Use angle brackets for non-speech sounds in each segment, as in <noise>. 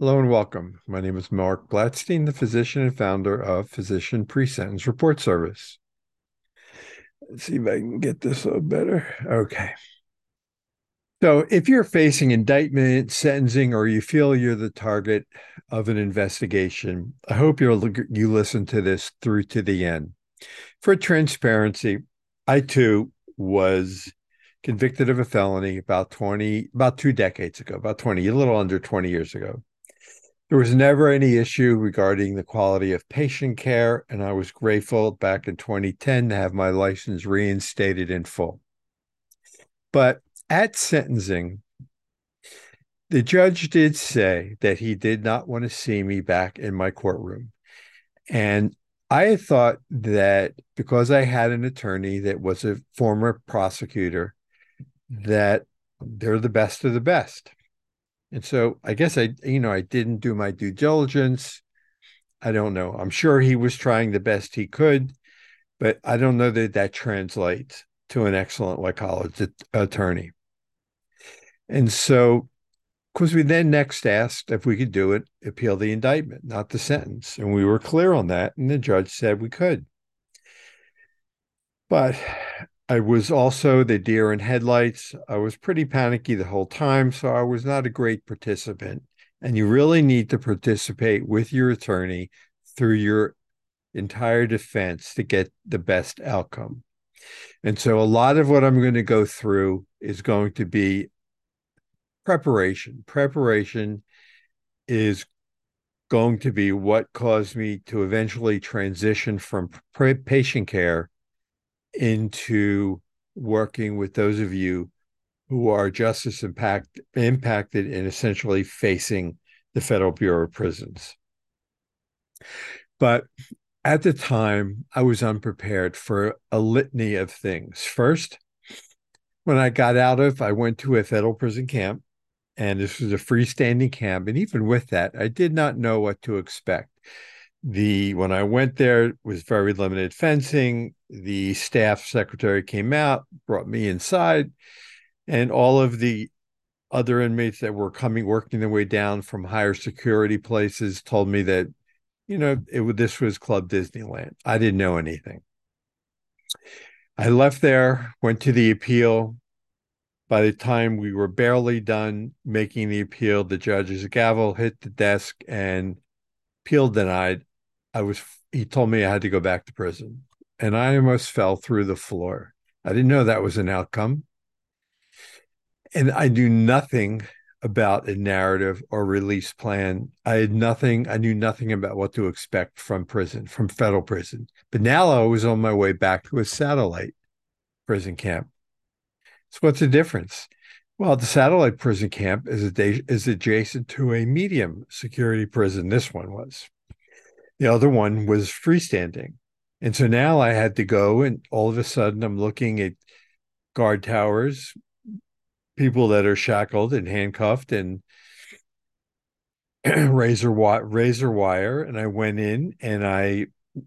Hello and welcome. My name is Marc Blatstein, the physician and founder of Physician Pre-Sentence Report Service. Let's see if I can get this a little better. Okay. So, if you're facing indictment, sentencing, or you feel you're the target of an investigation, I hope you'll you listen to this through to the end. For transparency, I too was convicted of a felony about 20 about two decades ago, about 20, a little under 20 years ago. There was never any issue regarding the quality of patient care, and I was grateful back in 2010 to have my license reinstated in full. But at sentencing, the judge did say that he did not want to see me back in my courtroom. And I thought that because I had an attorney that was a former prosecutor, that they're the best of the best. And so I guess I, you know, I didn't do my due diligence. I don't know. I'm sure he was trying the best he could, but I don't know that that translates to an excellent white collar uh, attorney. And so, because we then next asked if we could do it, appeal the indictment, not the sentence. And we were clear on that. And the judge said we could. But I was also the deer in headlights. I was pretty panicky the whole time, so I was not a great participant. And you really need to participate with your attorney through your entire defense to get the best outcome. And so a lot of what I'm going to go through is going to be preparation. Preparation is going to be what caused me to eventually transition from patient care into working with those of you who are justice impact, impacted and essentially facing the Federal Bureau of Prisons. But at the time, I was unprepared for a litany of things. First, when I got out of, I went to a federal prison camp, and this was a freestanding camp. And even with that, I did not know what to expect the when I went there was very limited fencing. The staff secretary came out, brought me inside, and all of the other inmates that were coming working their way down from higher security places told me that you know it this was Club Disneyland. I didn't know anything. I left there, went to the appeal. By the time we were barely done making the appeal, the judge's gavel hit the desk and appeal denied. I was he told me I had to go back to prison and I almost fell through the floor. I didn't know that was an outcome. And I knew nothing about a narrative or release plan. I had nothing, I knew nothing about what to expect from prison, from federal prison. But now I was on my way back to a satellite prison camp. So what's the difference? Well, the satellite prison camp is, is adjacent to a medium security prison. This one was. The other one was freestanding. And so now I had to go, and all of a sudden I'm looking at guard towers, people that are shackled and handcuffed and <clears throat> razor razor wire. And I went in and I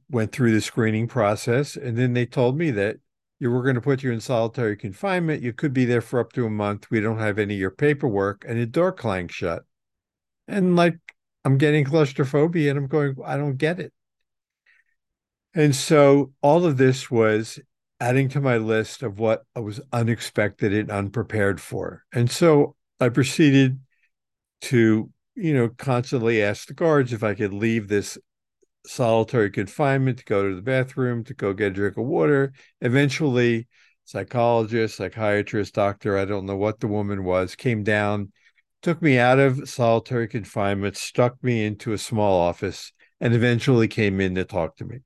went through the screening process. And then they told me that you were going to put you in solitary confinement. You could be there for up to a month. We don't have any of your paperwork. And the door clanged shut. And like I'm getting claustrophobia and I'm going, I don't get it. And so all of this was adding to my list of what I was unexpected and unprepared for. And so I proceeded to, you know, constantly ask the guards if I could leave this solitary confinement to go to the bathroom, to go get a drink of water. Eventually, psychologist, psychiatrist, doctor, I don't know what the woman was, came down took me out of solitary confinement, stuck me into a small office, and eventually came in to talk to me.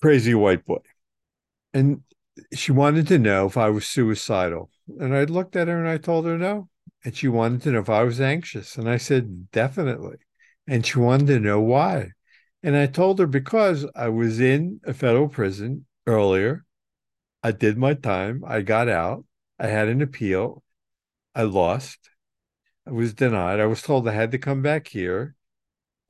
Crazy white boy. And she wanted to know if I was suicidal. And I looked at her and I told her no. And she wanted to know if I was anxious. And I said, definitely. And she wanted to know why. And I told her because I was in a federal prison earlier. I did my time. I got out. I had an appeal. I lost. I was denied. I was told I had to come back here.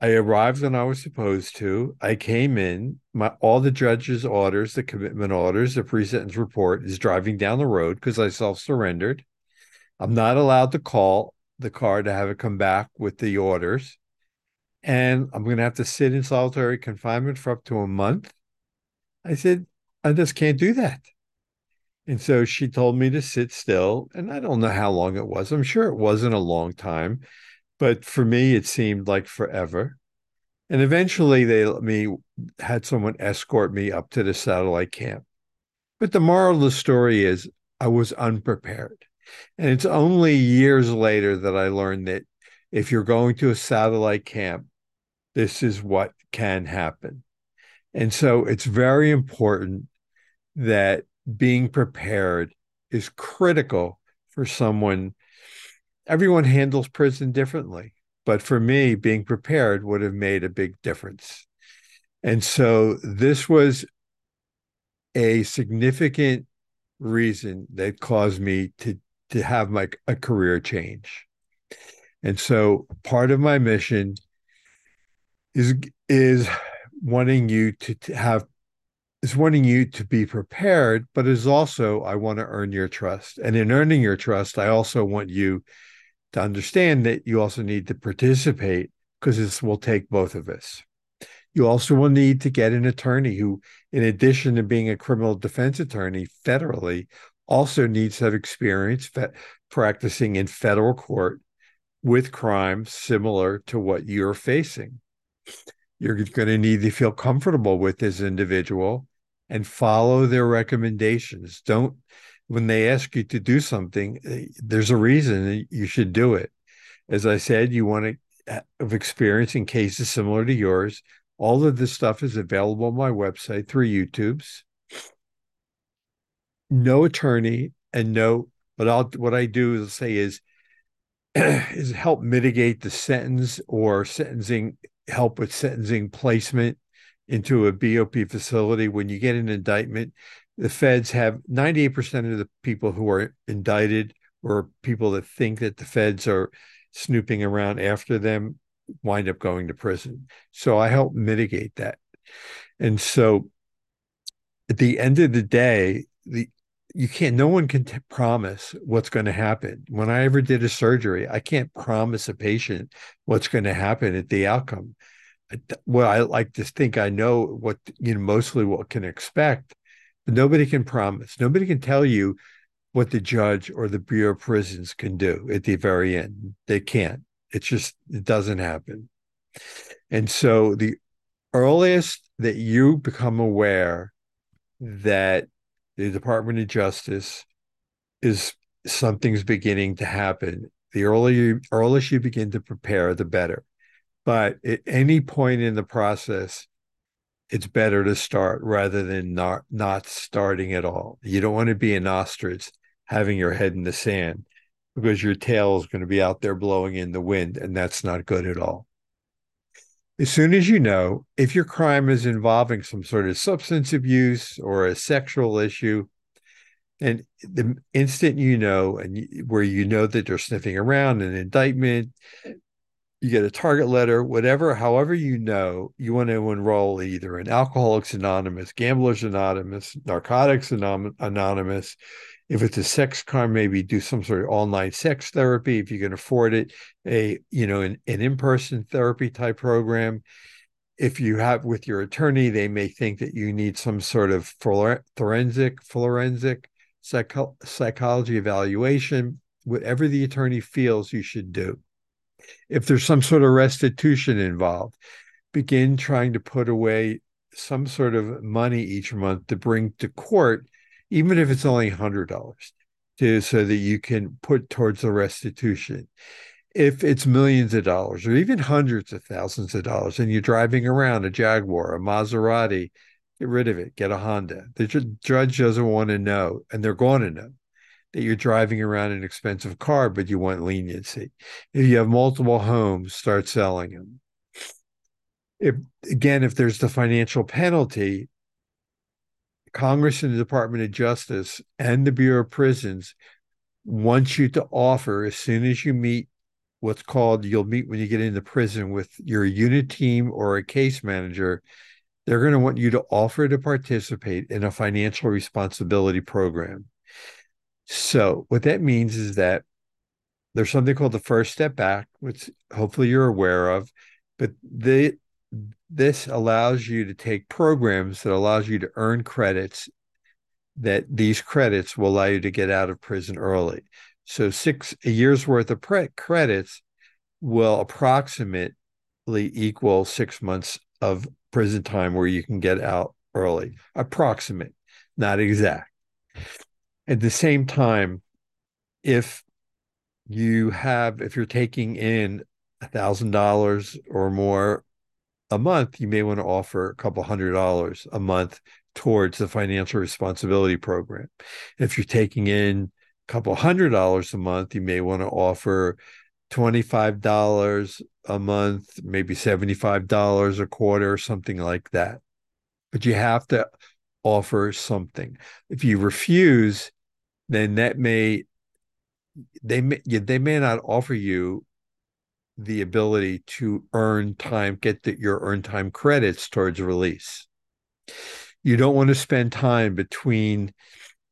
I arrived when I was supposed to. I came in. My all the judge's orders, the commitment orders, the pre-sentence report is driving down the road because I self-surrendered. I'm not allowed to call the car to have it come back with the orders. And I'm going to have to sit in solitary confinement for up to a month. I said, I just can't do that. And so she told me to sit still. And I don't know how long it was. I'm sure it wasn't a long time, but for me, it seemed like forever. And eventually they let me had someone escort me up to the satellite camp. But the moral of the story is I was unprepared. And it's only years later that I learned that if you're going to a satellite camp, this is what can happen. And so it's very important that being prepared is critical for someone. Everyone handles prison differently, but for me, being prepared would have made a big difference. And so this was a significant reason that caused me to to have my a career change. And so part of my mission is is wanting you to, to have is wanting you to be prepared, but is also I want to earn your trust. And in earning your trust, I also want you to understand that you also need to participate because this will take both of us. You also will need to get an attorney who, in addition to being a criminal defense attorney federally, also needs to have experience practicing in federal court with crimes similar to what you're facing. You're going to need to feel comfortable with this individual and follow their recommendations. Don't, when they ask you to do something, eh, there's a reason you should do it. As I said, you want to have experience in cases similar to yours. All of this stuff is available on my website through YouTube's. No attorney and no, but I'll what I do is say is <clears throat> is help mitigate the sentence or sentencing help with sentencing placement into a BOP facility. When you get an indictment, the feds have 98% of the people who are indicted or people that think that the feds are snooping around after them wind up going to prison. So I help mitigate that. And so at the end of the day, the you can't no one can t- promise what's going to happen when i ever did a surgery i can't promise a patient what's going to happen at the outcome well i like to think i know what you know mostly what can expect but nobody can promise nobody can tell you what the judge or the bureau of prisons can do at the very end they can't it's just it doesn't happen and so the earliest that you become aware that the Department of Justice is something's beginning to happen. The earlier earliest you begin to prepare, the better. But at any point in the process, it's better to start rather than not not starting at all. You don't want to be an ostrich having your head in the sand because your tail is going to be out there blowing in the wind, and that's not good at all as soon as you know if your crime is involving some sort of substance abuse or a sexual issue, and the instant you know, and where you know that they're sniffing around an indictment, you get a target letter, whatever, however you know, you want to enroll either in Alcoholics Anonymous, Gamblers Anonymous, Narcotics Anonymous. If it's a sex crime, maybe do some sort of online sex therapy if you can afford it. A you know an, an in-person therapy type program. If you have with your attorney, they may think that you need some sort of forensic forensic psycho- psychology evaluation. Whatever the attorney feels you should do if there's some sort of restitution involved, begin trying to put away some sort of money each month to bring to court, even if it's only $100, to, so that you can put towards the restitution. If it's millions of dollars or even hundreds of thousands of dollars, and you're driving around a Jaguar, a Maserati, get rid of it, get a Honda. The judge doesn't want to know, and they're going to know that you're driving around an expensive car, but you want leniency. If you have multiple homes, start selling them. If again, if there's the financial penalty, Congress and the Department of Justice and the Bureau of Prisons want you to offer as soon as you meet what's called you'll meet when you get into prison with your unit team or a case manager they're going to want you to offer to participate in a financial responsibility program so what that means is that there's something called the First Step Act, which hopefully you're aware of, but they this allows you to take programs that allows you to earn credits that these credits will allow you to get out of prison early. So six a year's worth of pre- credits will approximately equal six months of prison time where you can get out early. Approximate, not exact. At the same time, if you have, if you're taking in a thousand dollars or more a month, you may want to offer a couple hundred dollars a month towards the financial responsibility program. If you're taking in a couple hundred dollars a month, you may want to offer $25 a month, maybe $75 a quarter, something like that. But you have to offer something. If you refuse, then that may they may they may not offer you the ability to earn time, get the, your earn time credits towards release. You don't want to spend time between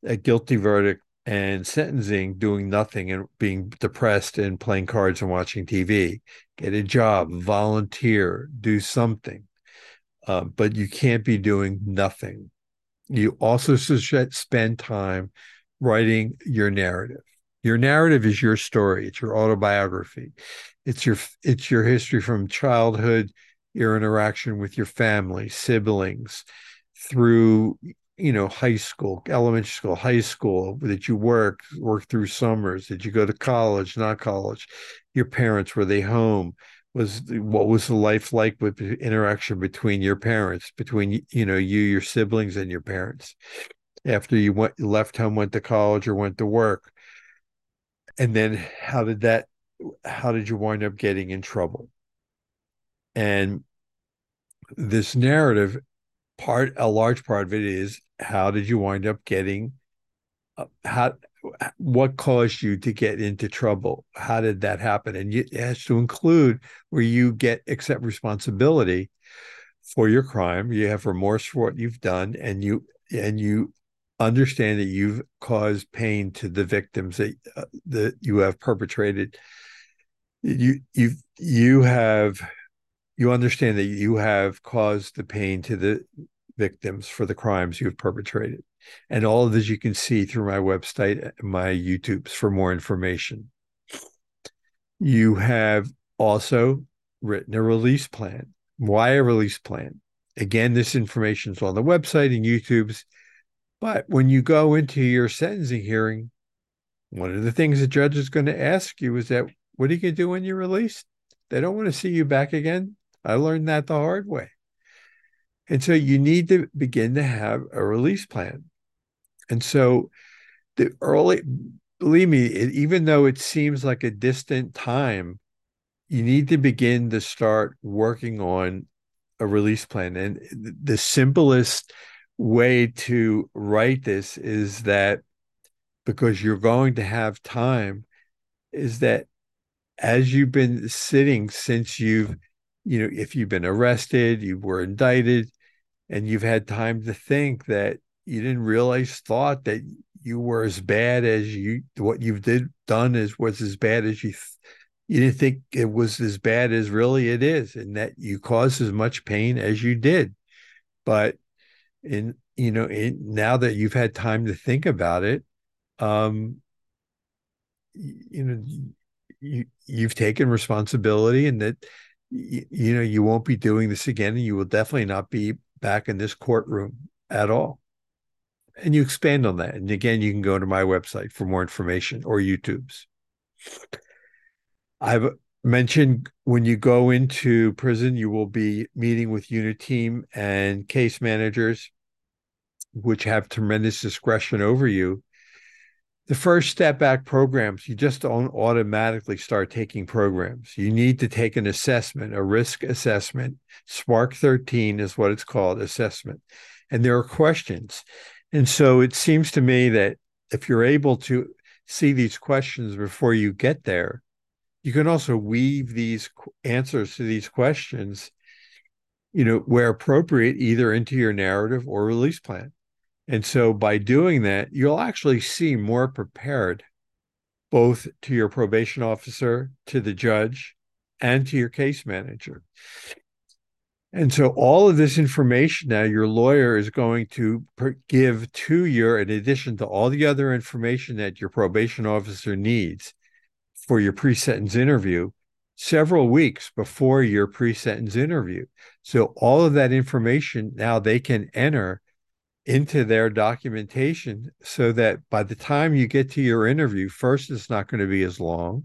a guilty verdict and sentencing doing nothing and being depressed and playing cards and watching TV. Get a job, volunteer, do something. Uh, but you can't be doing nothing. You also should spend time writing your narrative. Your narrative is your story. It's your autobiography. It's your it's your history from childhood, your interaction with your family, siblings, through you know high school elementary school high school that you work work through summers did you go to college not college your parents were they home was what was the life like with interaction between your parents between you know you your siblings and your parents after you went left home went to college or went to work. And then how did that how did you wind up getting in trouble? And this narrative part a large part of it is how did you wind up getting uh, how what caused you to get into trouble? How did that happen? And it has to include where you get accept responsibility for your crime. You have remorse for what you've done and you and you understand that you've caused pain to the victims that uh, that you have perpetrated you you you have you understand that you have caused the pain to the victims for the crimes you've perpetrated. And all of this you can see through my website, my YouTubes for more information. You have also written a release plan. Why a release plan? Again, this information is on the website and YouTube's. But when you go into your sentencing hearing, one of the things the judge is going to ask you is that what are you going to do when you're released? They don't want to see you back again. I learned that the hard way. And so you need to begin to have a release plan. And so the early, believe me, it, even though it seems like a distant time, you need to begin to start working on a release plan. And the simplest way to write this is that because you're going to have time, is that as you've been sitting since you've you know, if you've been arrested, you were indicted, and you've had time to think that you didn't realize thought that you were as bad as you what you've did done is was as bad as you you didn't think it was as bad as really it is and that you caused as much pain as you did. But in you know in, now that you've had time to think about it um you know you you've taken responsibility and that you, you know you won't be doing this again and you will definitely not be back in this courtroom at all. And you expand on that. And again you can go to my website for more information or youtube's. I've mentioned when you go into prison you will be meeting with unit team and case managers which have tremendous discretion over you the First Step Act programs, you just don't automatically start taking programs. You need to take an assessment, a risk assessment. SPARC 13 is what it's called, assessment. And there are questions. And so it seems to me that if you're able to see these questions before you get there, you can also weave these answers to these questions, you know, where appropriate, either into your narrative or release plan. And so by doing that, you'll actually see more prepared both to your probation officer, to the judge, and to your case manager. And so all of this information now your lawyer is going to give to you in addition to all the other information that your probation officer needs for your pre-sentence interview several weeks before your pre-sentence interview. So all of that information now they can enter into their documentation so that by the time you get to your interview, first, it's not going to be as long.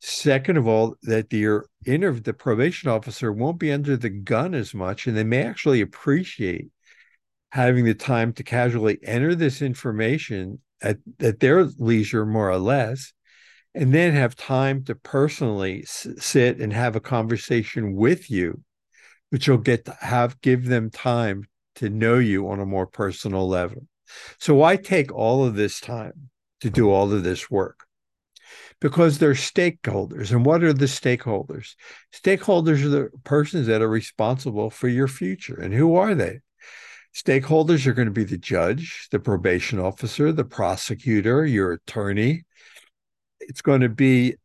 Second of all, that your interview, the probation officer won't be under the gun as much, and they may actually appreciate having the time to casually enter this information at, at their leisure, more or less, and then have time to personally s- sit and have a conversation with you, which will get to have give them time to know you on a more personal level. So why take all of this time to do all of this work? Because they're stakeholders. And what are the stakeholders? Stakeholders are the persons that are responsible for your future. And who are they? Stakeholders are going to be the judge, the probation officer, the prosecutor, your attorney. It's going to be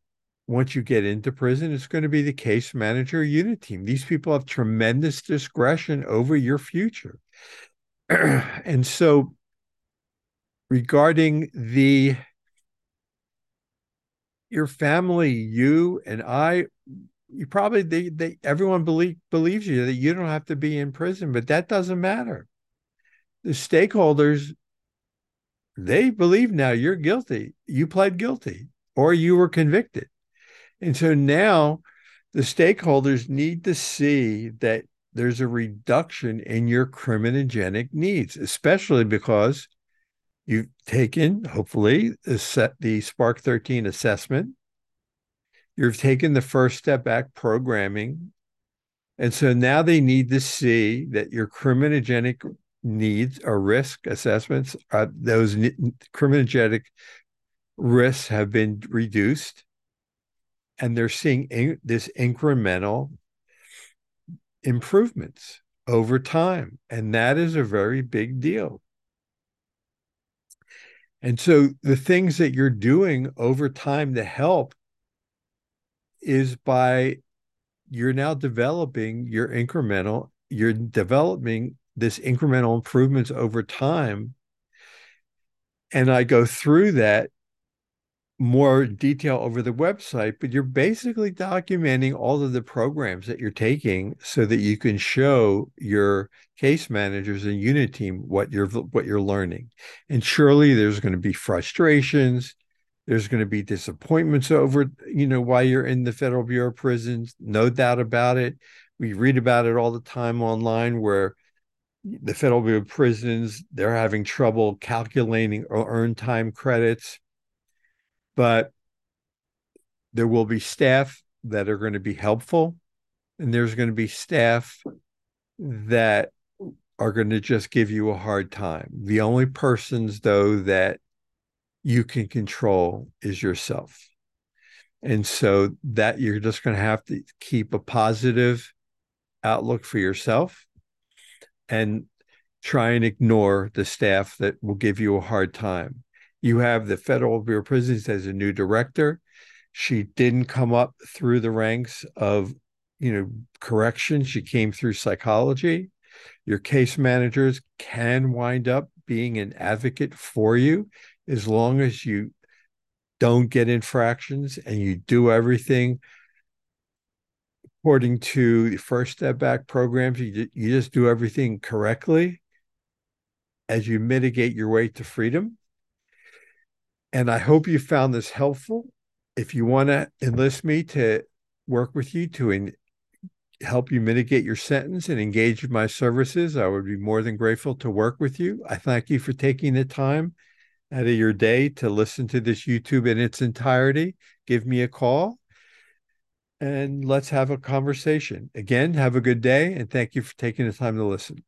once you get into prison, it's going to be the case manager unit team. These people have tremendous discretion over your future. <clears throat> and so, regarding the your family, you and I, you probably they, they everyone believe believes you that you don't have to be in prison, but that doesn't matter. The stakeholders, they believe now you're guilty. You pled guilty or you were convicted. And so now the stakeholders need to see that there's a reduction in your criminogenic needs, especially because you've taken, hopefully, the, SPARC 13 assessment. You've taken the First Step Act programming. And so now they need to see that your criminogenic needs or risk assessments, uh, those criminogenic risks have been reduced and they're seeing in, this incremental improvements over time. And that is a very big deal. And so the things that you're doing over time to help is by you're now developing your incremental, you're developing this incremental improvements over time. And I go through that more detail over the website, but you're basically documenting all of the programs that you're taking so that you can show your case managers and unit team what you're what you're learning. And surely there's going to be frustrations, there's going to be disappointments over, you know, while you're in the Federal Bureau of Prisons, no doubt about it. We read about it all the time online where the Federal Bureau of Prisons, they're having trouble calculating earned time credits but there will be staff that are going to be helpful and there's going to be staff that are going to just give you a hard time. The only persons though that you can control is yourself. And so that you're just going to have to keep a positive outlook for yourself and try and ignore the staff that will give you a hard time. You have the Federal Bureau of Prisons as a new director. She didn't come up through the ranks of, you know, correction. She came through psychology. Your case managers can wind up being an advocate for you as long as you don't get infractions and you do everything according to the First Step Act programs you, you just do everything correctly as you mitigate your way to freedom and I hope you found this helpful. If you want to enlist me to work with you to in, help you mitigate your sentence and engage in my services, I would be more than grateful to work with you. I thank you for taking the time out of your day to listen to this YouTube in its entirety. Give me a call and let's have a conversation. Again, have a good day and thank you for taking the time to listen.